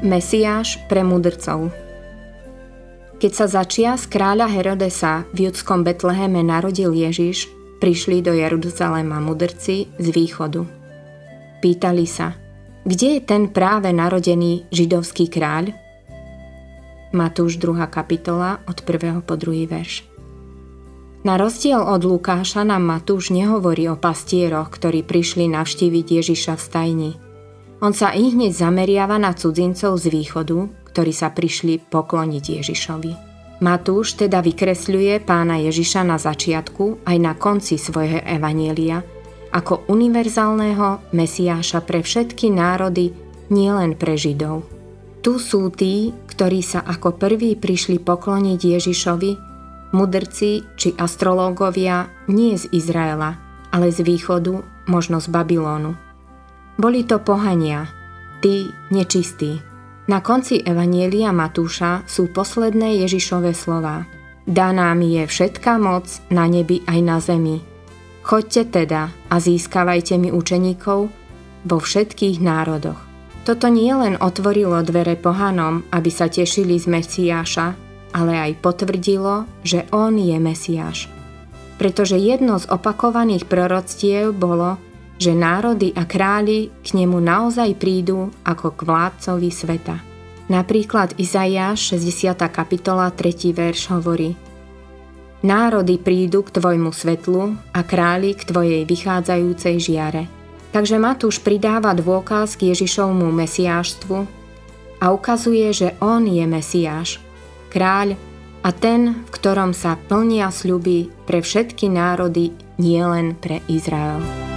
Mesiáš pre mudrcov Keď sa začia z kráľa Herodesa v judskom Betleheme narodil Ježiš, prišli do Jeruzalema mudrci z východu. Pýtali sa, kde je ten práve narodený židovský kráľ? Matúš 2. kapitola od 1. po 2. verš. Na rozdiel od Lukáša nám Matúš nehovorí o pastieroch, ktorí prišli navštíviť Ježiša v stajni – on sa i hneď zameriava na cudzincov z východu, ktorí sa prišli pokloniť Ježišovi. Matúš teda vykresľuje pána Ježiša na začiatku aj na konci svojho evanielia ako univerzálneho mesiáša pre všetky národy, nielen pre Židov. Tu sú tí, ktorí sa ako prví prišli pokloniť Ježišovi, mudrci či astrológovia nie z Izraela, ale z východu, možno z Babylónu. Boli to pohania, tí nečistí. Na konci Evanielia Matúša sú posledné Ježišové slova. Daná mi je všetká moc na nebi aj na zemi. Choďte teda a získavajte mi učeníkov vo všetkých národoch. Toto nie len otvorilo dvere pohanom, aby sa tešili z Mesiáša, ale aj potvrdilo, že on je Mesiáš. Pretože jedno z opakovaných proroctiev bolo, že národy a králi k nemu naozaj prídu ako k vládcovi sveta. Napríklad Izaiáš 60. kapitola 3. verš hovorí Národy prídu k tvojmu svetlu a králi k tvojej vychádzajúcej žiare. Takže Matúš pridáva dôkaz k Ježišovmu mesiáštvu a ukazuje, že on je Mesiáš, kráľ a ten, v ktorom sa plnia sľuby pre všetky národy, nielen pre Izrael.